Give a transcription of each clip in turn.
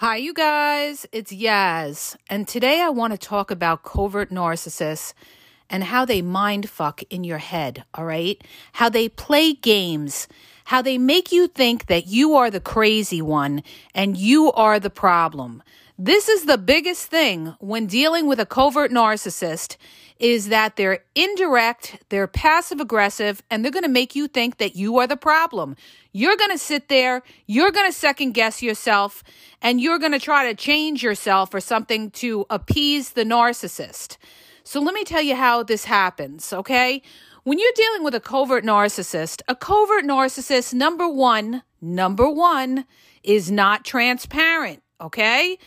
Hi, you guys. It's Yaz. And today I want to talk about covert narcissists and how they mind fuck in your head, all right? How they play games, how they make you think that you are the crazy one and you are the problem. This is the biggest thing when dealing with a covert narcissist is that they're indirect, they're passive aggressive, and they're going to make you think that you are the problem. You're going to sit there, you're going to second guess yourself, and you're going to try to change yourself or something to appease the narcissist. So let me tell you how this happens, okay? When you're dealing with a covert narcissist, a covert narcissist, number one, number one, is not transparent, okay?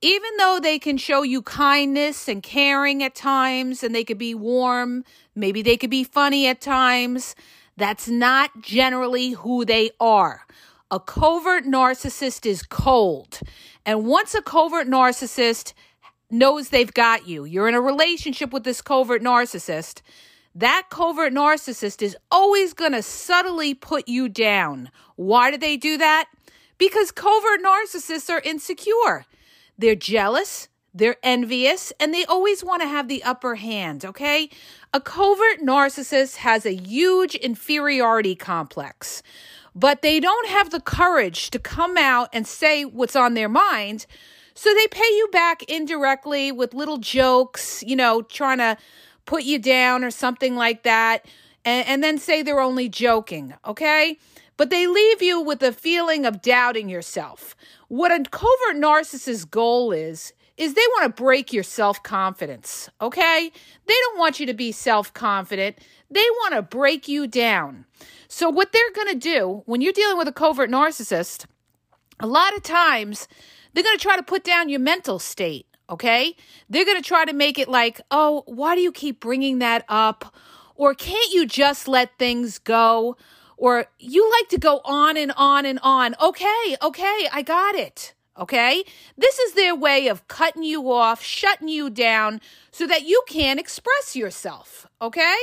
Even though they can show you kindness and caring at times, and they could be warm, maybe they could be funny at times, that's not generally who they are. A covert narcissist is cold. And once a covert narcissist knows they've got you, you're in a relationship with this covert narcissist, that covert narcissist is always going to subtly put you down. Why do they do that? Because covert narcissists are insecure. They're jealous, they're envious, and they always want to have the upper hand, okay? A covert narcissist has a huge inferiority complex, but they don't have the courage to come out and say what's on their mind. So they pay you back indirectly with little jokes, you know, trying to put you down or something like that, and, and then say they're only joking, okay? But they leave you with a feeling of doubting yourself. What a covert narcissist's goal is, is they want to break your self confidence, okay? They don't want you to be self confident. They want to break you down. So, what they're going to do when you're dealing with a covert narcissist, a lot of times they're going to try to put down your mental state, okay? They're going to try to make it like, oh, why do you keep bringing that up? Or can't you just let things go? Or you like to go on and on and on. Okay, okay, I got it. Okay? This is their way of cutting you off, shutting you down so that you can't express yourself. Okay?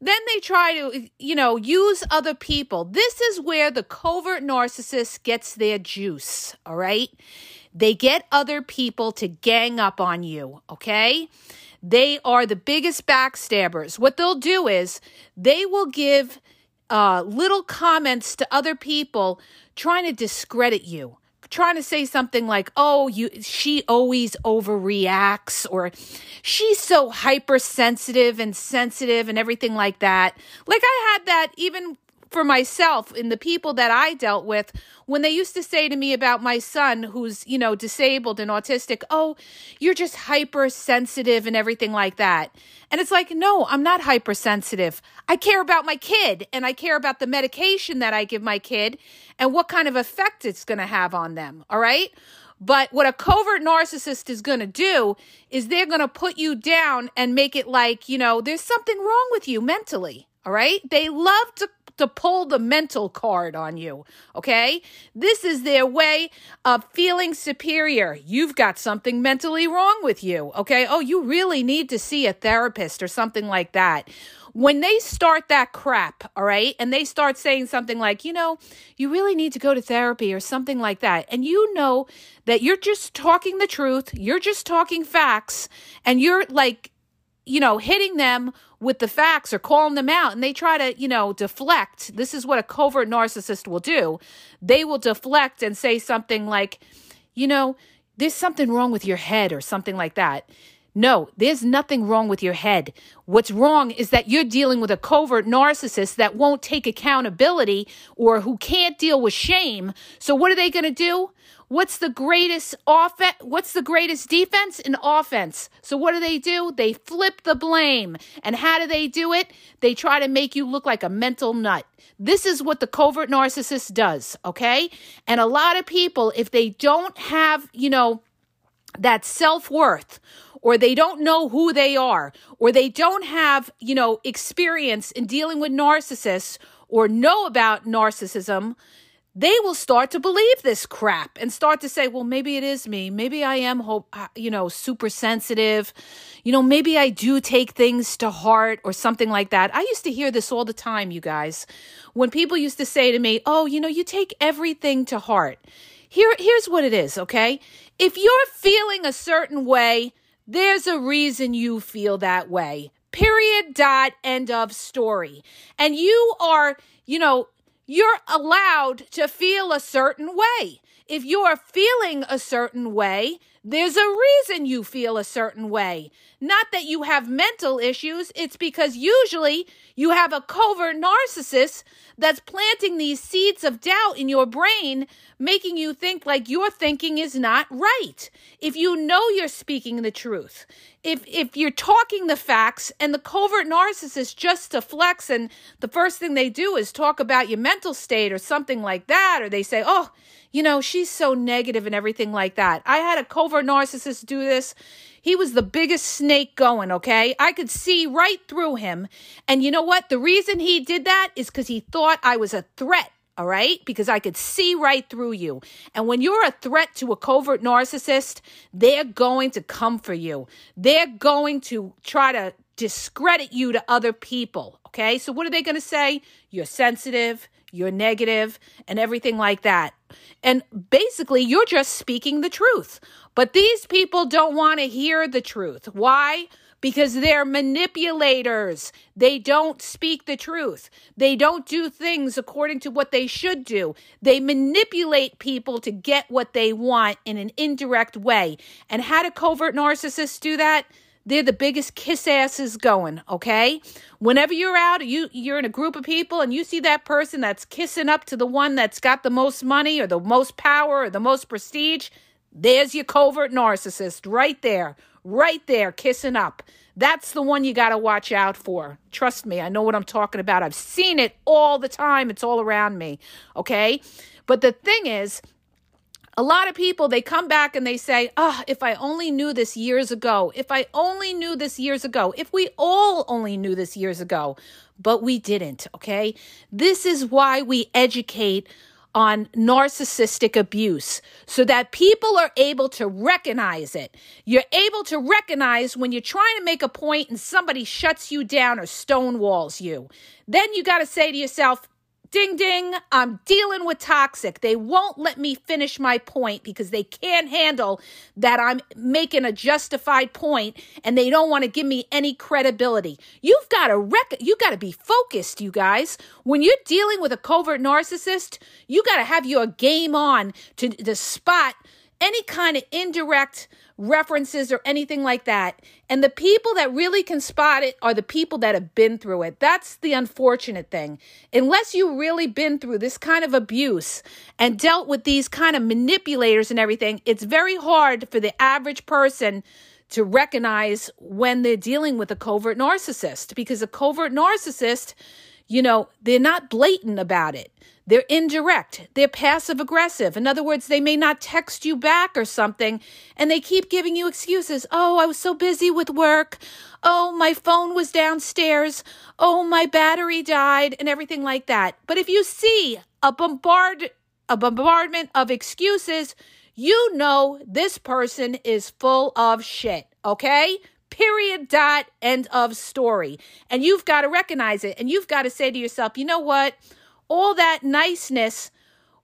Then they try to, you know, use other people. This is where the covert narcissist gets their juice. All right? They get other people to gang up on you. Okay? They are the biggest backstabbers. What they'll do is they will give uh, little comments to other people trying to discredit you trying to say something like oh you she always overreacts or she's so hypersensitive and sensitive and everything like that. Like i had that even for myself and the people that I dealt with when they used to say to me about my son who's, you know, disabled and autistic, "Oh, you're just hypersensitive and everything like that." And it's like, "No, I'm not hypersensitive. I care about my kid and I care about the medication that I give my kid and what kind of effect it's going to have on them." All right? But what a covert narcissist is going to do is they're going to put you down and make it like, you know, there's something wrong with you mentally. All right? They love to to pull the mental card on you. Okay? This is their way of feeling superior. You've got something mentally wrong with you. Okay? Oh, you really need to see a therapist or something like that. When they start that crap, all right, and they start saying something like, you know, you really need to go to therapy or something like that, and you know that you're just talking the truth, you're just talking facts, and you're like you know, hitting them with the facts or calling them out and they try to, you know, deflect. This is what a covert narcissist will do. They will deflect and say something like, you know, there's something wrong with your head or something like that. No, there's nothing wrong with your head. What's wrong is that you're dealing with a covert narcissist that won't take accountability or who can't deal with shame. So what are they going to do? What's the greatest offense? What's the greatest defense? An offense. So what do they do? They flip the blame. And how do they do it? They try to make you look like a mental nut. This is what the covert narcissist does, okay? And a lot of people, if they don't have, you know, that self worth or they don't know who they are, or they don't have, you know, experience in dealing with narcissists or know about narcissism, they will start to believe this crap and start to say, well, maybe it is me. Maybe I am, uh, you know, super sensitive. You know, maybe I do take things to heart or something like that. I used to hear this all the time, you guys, when people used to say to me, oh, you know, you take everything to heart. Here, here's what it is, okay? If you're feeling a certain way, there's a reason you feel that way. Period, dot, end of story. And you are, you know, you're allowed to feel a certain way. If you're feeling a certain way, there's a reason you feel a certain way. Not that you have mental issues, it's because usually you have a covert narcissist that's planting these seeds of doubt in your brain, making you think like your thinking is not right. If you know you're speaking the truth, if if you're talking the facts and the covert narcissist just to flex and the first thing they do is talk about your mental state or something like that or they say, "Oh, you know, she's so negative and everything like that." I had a covert narcissist do this. He was the biggest snake going, okay? I could see right through him. And you know what? The reason he did that is cuz he thought I was a threat all right? Because I could see right through you. And when you're a threat to a covert narcissist, they're going to come for you. They're going to try to discredit you to other people, okay? So what are they going to say? You're sensitive, you're negative, and everything like that. And basically, you're just speaking the truth. But these people don't want to hear the truth. Why? because they're manipulators. They don't speak the truth. They don't do things according to what they should do. They manipulate people to get what they want in an indirect way. And how do covert narcissists do that? They're the biggest kiss asses going, okay? Whenever you're out, you you're in a group of people and you see that person that's kissing up to the one that's got the most money or the most power or the most prestige, there's your covert narcissist right there right there kissing up. That's the one you got to watch out for. Trust me, I know what I'm talking about. I've seen it all the time. It's all around me. Okay? But the thing is, a lot of people they come back and they say, "Ah, oh, if I only knew this years ago. If I only knew this years ago. If we all only knew this years ago." But we didn't, okay? This is why we educate on narcissistic abuse so that people are able to recognize it. You're able to recognize when you're trying to make a point and somebody shuts you down or stonewalls you. Then you got to say to yourself, Ding ding, I'm dealing with toxic. They won't let me finish my point because they can't handle that I'm making a justified point and they don't want to give me any credibility. You've got to rec- you got to be focused, you guys. When you're dealing with a covert narcissist, you got to have your game on to, the spot any kind of indirect references or anything like that. And the people that really can spot it are the people that have been through it. That's the unfortunate thing. Unless you've really been through this kind of abuse and dealt with these kind of manipulators and everything, it's very hard for the average person to recognize when they're dealing with a covert narcissist because a covert narcissist, you know, they're not blatant about it. They're indirect. They're passive aggressive. In other words, they may not text you back or something, and they keep giving you excuses. Oh, I was so busy with work. Oh, my phone was downstairs. Oh, my battery died, and everything like that. But if you see a bombard a bombardment of excuses, you know this person is full of shit, okay? Period, dot, end of story. And you've got to recognize it. And you've got to say to yourself, you know what? all that niceness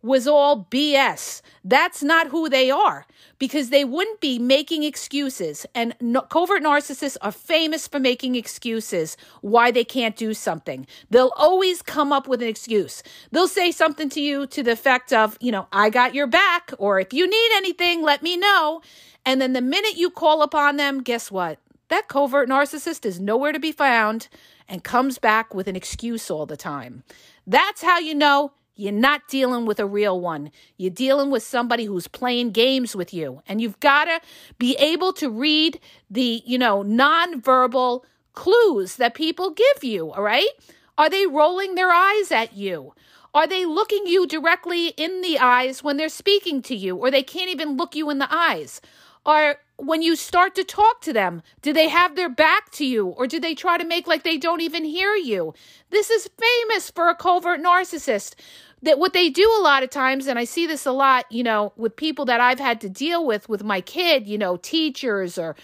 was all BS. That's not who they are because they wouldn't be making excuses. And no, covert narcissists are famous for making excuses why they can't do something. They'll always come up with an excuse. They'll say something to you to the effect of, you know, I got your back, or if you need anything, let me know. And then the minute you call upon them, guess what? That covert narcissist is nowhere to be found and comes back with an excuse all the time. That's how you know you're not dealing with a real one. You're dealing with somebody who's playing games with you. And you've got to be able to read the, you know, nonverbal clues that people give you, all right? Are they rolling their eyes at you? Are they looking you directly in the eyes when they're speaking to you, or they can't even look you in the eyes? Are when you start to talk to them, do they have their back to you or do they try to make like they don't even hear you? This is famous for a covert narcissist. That what they do a lot of times, and I see this a lot, you know, with people that I've had to deal with with my kid, you know, teachers or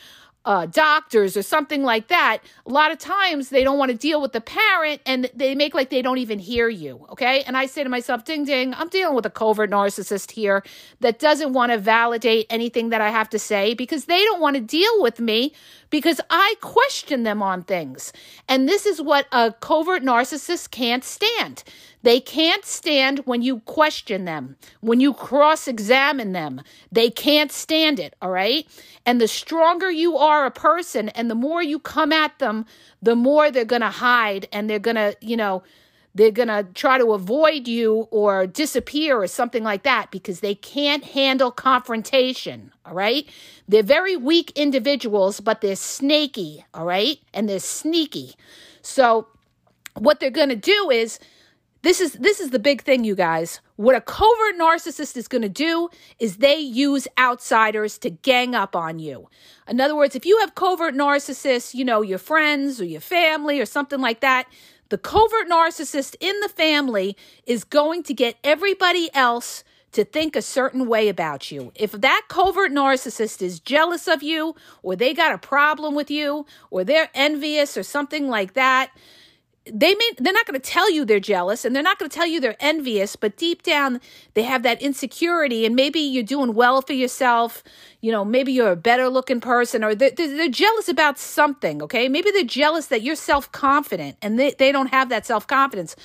uh, doctors or something like that, a lot of times they don't want to deal with the parent and they make like they don't even hear you. Okay. And I say to myself, ding, ding, I'm dealing with a covert narcissist here that doesn't want to validate anything that I have to say because they don't want to deal with me because I question them on things. And this is what a covert narcissist can't stand. They can't stand when you question them, when you cross examine them. They can't stand it, all right? And the stronger you are a person and the more you come at them, the more they're going to hide and they're going to, you know, they're going to try to avoid you or disappear or something like that because they can't handle confrontation. All right. They're very weak individuals, but they're snaky. All right. And they're sneaky. So, what they're going to do is this is this is the big thing you guys what a covert narcissist is going to do is they use outsiders to gang up on you in other words if you have covert narcissists you know your friends or your family or something like that the covert narcissist in the family is going to get everybody else to think a certain way about you. If that covert narcissist is jealous of you, or they got a problem with you, or they're envious, or something like that, they may they're not going to tell you they're jealous and they're not going to tell you they're envious but deep down they have that insecurity and maybe you're doing well for yourself you know maybe you're a better looking person or they're, they're jealous about something okay? Maybe they're jealous that you're self-confident and they, they don't have that self-confidence.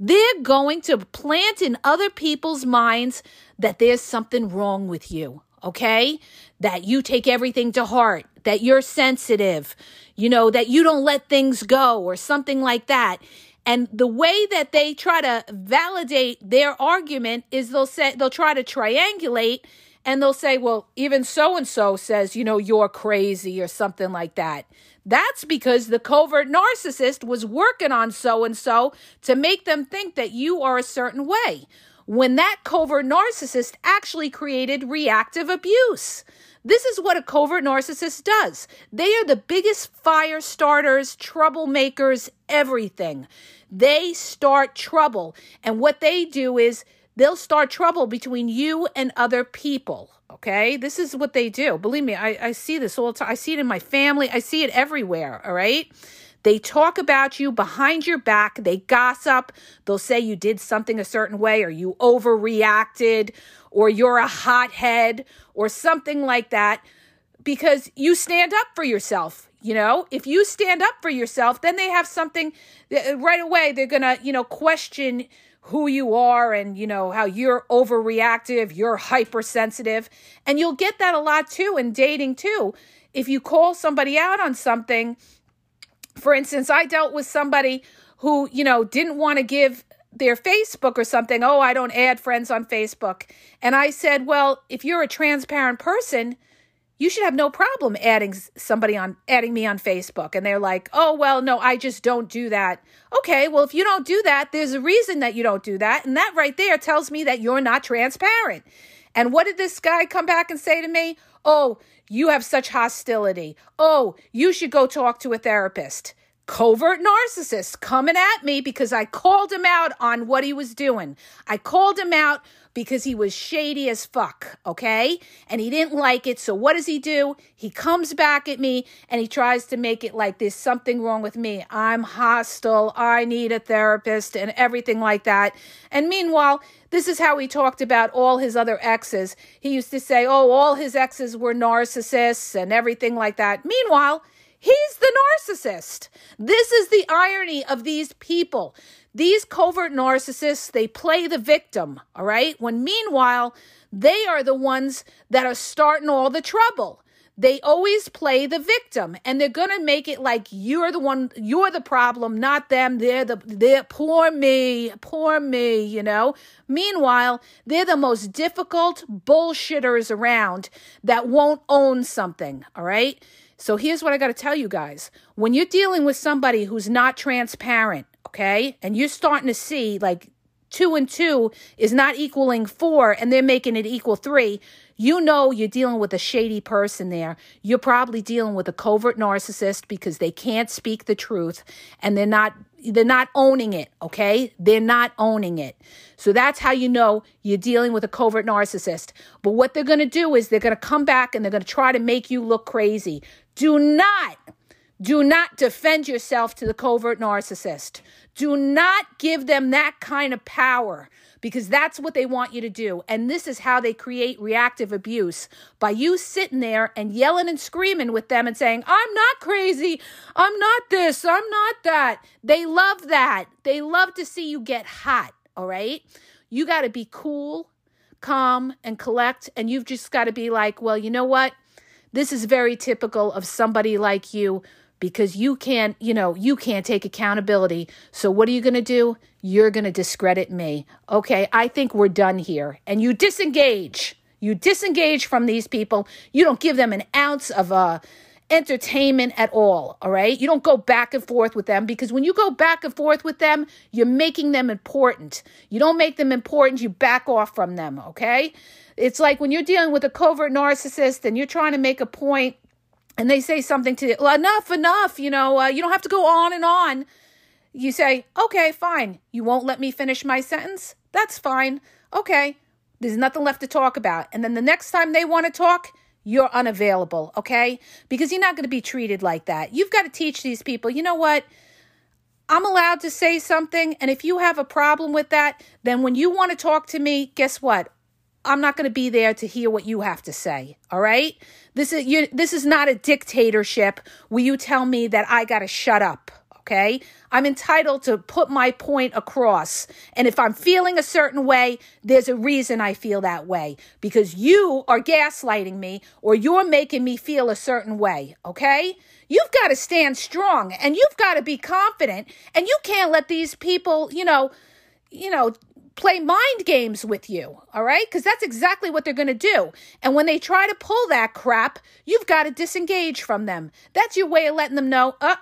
They're going to plant in other people's minds that there's something wrong with you okay? That you take everything to heart that you're sensitive you know, that you don't let things go or something like that. And the way that they try to validate their argument is they'll say, they'll try to triangulate and they'll say, well, even so and so says, you know, you're crazy or something like that. That's because the covert narcissist was working on so and so to make them think that you are a certain way. When that covert narcissist actually created reactive abuse. This is what a covert narcissist does. They are the biggest fire starters, troublemakers, everything. They start trouble. And what they do is they'll start trouble between you and other people. Okay. This is what they do. Believe me, I, I see this all the time. I see it in my family. I see it everywhere. All right. They talk about you behind your back. They gossip. They'll say you did something a certain way or you overreacted or you're a hothead or something like that because you stand up for yourself. You know, if you stand up for yourself, then they have something uh, right away. They're going to, you know, question who you are and, you know, how you're overreactive, you're hypersensitive. And you'll get that a lot too in dating too. If you call somebody out on something, for instance, I dealt with somebody who, you know, didn't want to give their Facebook or something. Oh, I don't add friends on Facebook. And I said, well, if you're a transparent person, you should have no problem adding somebody on adding me on Facebook. And they're like, oh, well, no, I just don't do that. Okay, well, if you don't do that, there's a reason that you don't do that. And that right there tells me that you're not transparent. And what did this guy come back and say to me? Oh, you have such hostility. Oh, you should go talk to a therapist covert narcissist coming at me because I called him out on what he was doing. I called him out because he was shady as fuck, okay? And he didn't like it. So what does he do? He comes back at me and he tries to make it like there's something wrong with me. I'm hostile. I need a therapist and everything like that. And meanwhile, this is how he talked about all his other exes. He used to say, oh, all his exes were narcissists and everything like that. Meanwhile, He's the narcissist. This is the irony of these people. These covert narcissists, they play the victim, all right? When meanwhile, they are the ones that are starting all the trouble. They always play the victim and they're going to make it like you're the one, you're the problem, not them. They're the, they're poor me, poor me, you know? Meanwhile, they're the most difficult bullshitters around that won't own something, all right? So here's what I got to tell you guys. When you're dealing with somebody who's not transparent, okay, and you're starting to see like two and two is not equaling four and they're making it equal three, you know you're dealing with a shady person there. You're probably dealing with a covert narcissist because they can't speak the truth and they're not they're not owning it, okay? They're not owning it. So that's how you know you're dealing with a covert narcissist. But what they're going to do is they're going to come back and they're going to try to make you look crazy. Do not do not defend yourself to the covert narcissist. Do not give them that kind of power because that's what they want you to do. And this is how they create reactive abuse by you sitting there and yelling and screaming with them and saying, I'm not crazy. I'm not this. I'm not that. They love that. They love to see you get hot. All right. You got to be cool, calm, and collect. And you've just got to be like, well, you know what? This is very typical of somebody like you because you can't, you know, you can't take accountability. So what are you going to do? You're going to discredit me. Okay, I think we're done here. And you disengage. You disengage from these people. You don't give them an ounce of uh entertainment at all, all right? You don't go back and forth with them because when you go back and forth with them, you're making them important. You don't make them important, you back off from them, okay? It's like when you're dealing with a covert narcissist and you're trying to make a point and they say something to you, well, enough, enough, you know, uh, you don't have to go on and on. You say, okay, fine. You won't let me finish my sentence? That's fine. Okay. There's nothing left to talk about. And then the next time they want to talk, you're unavailable, okay? Because you're not going to be treated like that. You've got to teach these people, you know what? I'm allowed to say something. And if you have a problem with that, then when you want to talk to me, guess what? I'm not going to be there to hear what you have to say. All right. This is you. This is not a dictatorship where you tell me that I got to shut up. Okay. I'm entitled to put my point across. And if I'm feeling a certain way, there's a reason I feel that way because you are gaslighting me or you're making me feel a certain way. Okay. You've got to stand strong and you've got to be confident and you can't let these people, you know, you know, play mind games with you, all right? Because that's exactly what they're going to do. And when they try to pull that crap, you've got to disengage from them. That's your way of letting them know, uh,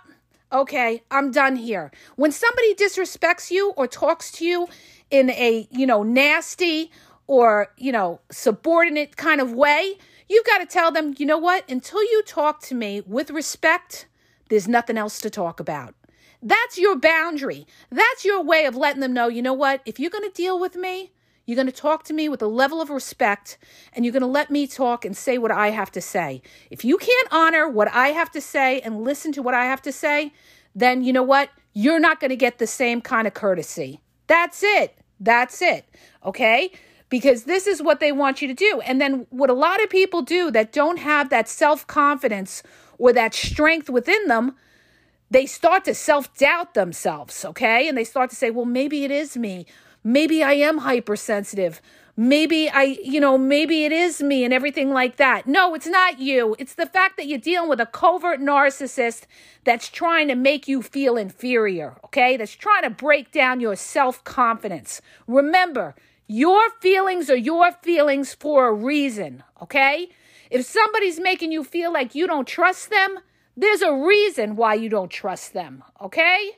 okay, I'm done here. When somebody disrespects you or talks to you in a, you know, nasty or, you know, subordinate kind of way, you've got to tell them, you know what? Until you talk to me with respect, there's nothing else to talk about. That's your boundary. That's your way of letting them know, you know what? If you're going to deal with me, you're going to talk to me with a level of respect and you're going to let me talk and say what I have to say. If you can't honor what I have to say and listen to what I have to say, then you know what? You're not going to get the same kind of courtesy. That's it. That's it. Okay? Because this is what they want you to do. And then what a lot of people do that don't have that self confidence or that strength within them they start to self doubt themselves, okay? And they start to say, well, maybe it is me. Maybe I am hypersensitive. Maybe I, you know, maybe it is me and everything like that. No, it's not you. It's the fact that you're dealing with a covert narcissist that's trying to make you feel inferior, okay? That's trying to break down your self confidence. Remember, your feelings are your feelings for a reason, okay? If somebody's making you feel like you don't trust them, there's a reason why you don't trust them, okay?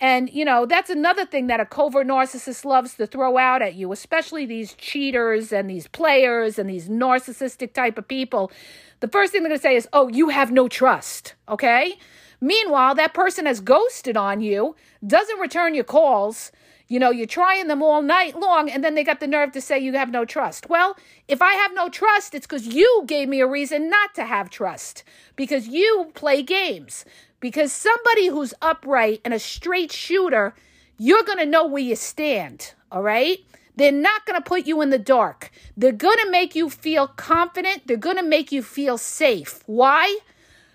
And, you know, that's another thing that a covert narcissist loves to throw out at you, especially these cheaters and these players and these narcissistic type of people. The first thing they're going to say is, oh, you have no trust, okay? Meanwhile, that person has ghosted on you, doesn't return your calls, you know, you're trying them all night long, and then they got the nerve to say you have no trust. Well, if I have no trust, it's because you gave me a reason not to have trust, because you play games. Because somebody who's upright and a straight shooter, you're going to know where you stand, all right? They're not going to put you in the dark. They're going to make you feel confident. They're going to make you feel safe. Why?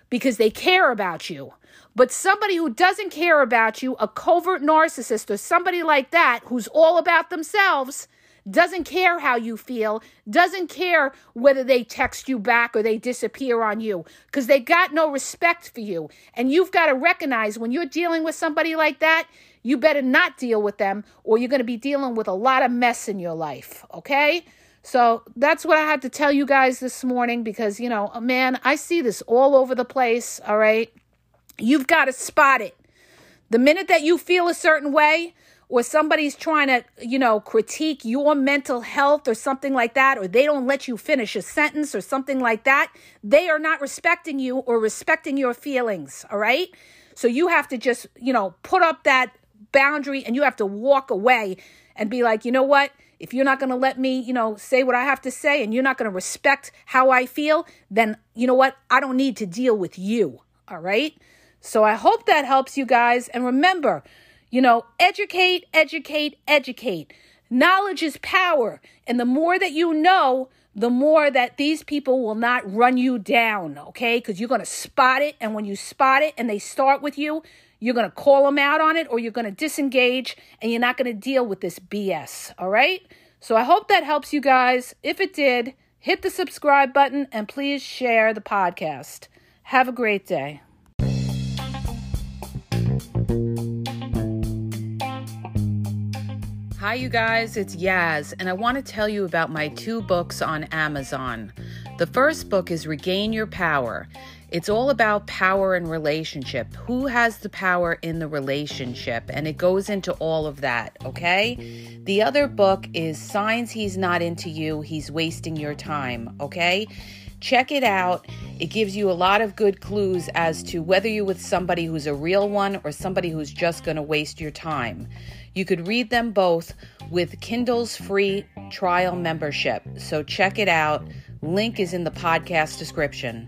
Because they care about you. But somebody who doesn't care about you, a covert narcissist or somebody like that who's all about themselves, doesn't care how you feel, doesn't care whether they text you back or they disappear on you because they got no respect for you. And you've got to recognize when you're dealing with somebody like that, you better not deal with them or you're going to be dealing with a lot of mess in your life, okay? So that's what I had to tell you guys this morning because, you know, man, I see this all over the place, all right? You've got to spot it. The minute that you feel a certain way, or somebody's trying to, you know, critique your mental health or something like that, or they don't let you finish a sentence or something like that, they are not respecting you or respecting your feelings, all right? So you have to just, you know, put up that boundary and you have to walk away and be like, you know what? If you're not going to let me, you know, say what I have to say and you're not going to respect how I feel, then you know what? I don't need to deal with you. All right. So I hope that helps you guys. And remember, you know, educate, educate, educate. Knowledge is power. And the more that you know, the more that these people will not run you down, okay? Because you're going to spot it. And when you spot it and they start with you, you're going to call them out on it or you're going to disengage and you're not going to deal with this BS, all right? So I hope that helps you guys. If it did, hit the subscribe button and please share the podcast. Have a great day. Hi, you guys, it's Yaz, and I want to tell you about my two books on Amazon. The first book is Regain Your Power. It's all about power and relationship. Who has the power in the relationship? And it goes into all of that, okay? The other book is Signs He's Not Into You, He's Wasting Your Time, okay? Check it out. It gives you a lot of good clues as to whether you're with somebody who's a real one or somebody who's just going to waste your time. You could read them both with Kindle's free trial membership. So check it out. Link is in the podcast description.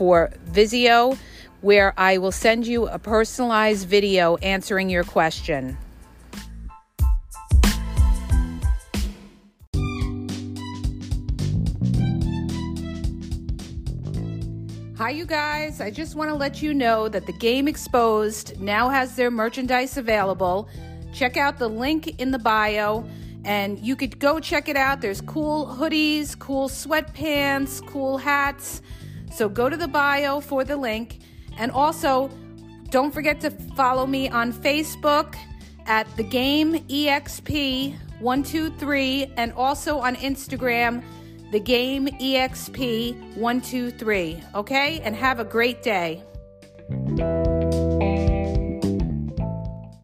for Wisio where I will send you a personalized video answering your question. Hi, you guys. I just want to let you know that the Game Exposed now has their merchandise available. Check out the link in the bio and you could go check it out. There's cool hoodies, cool sweatpants, cool hats. So go to the bio for the link. And also, don't forget to follow me on Facebook at the Game EXP 123 and also on Instagram the game EXP123. Okay? And have a great day.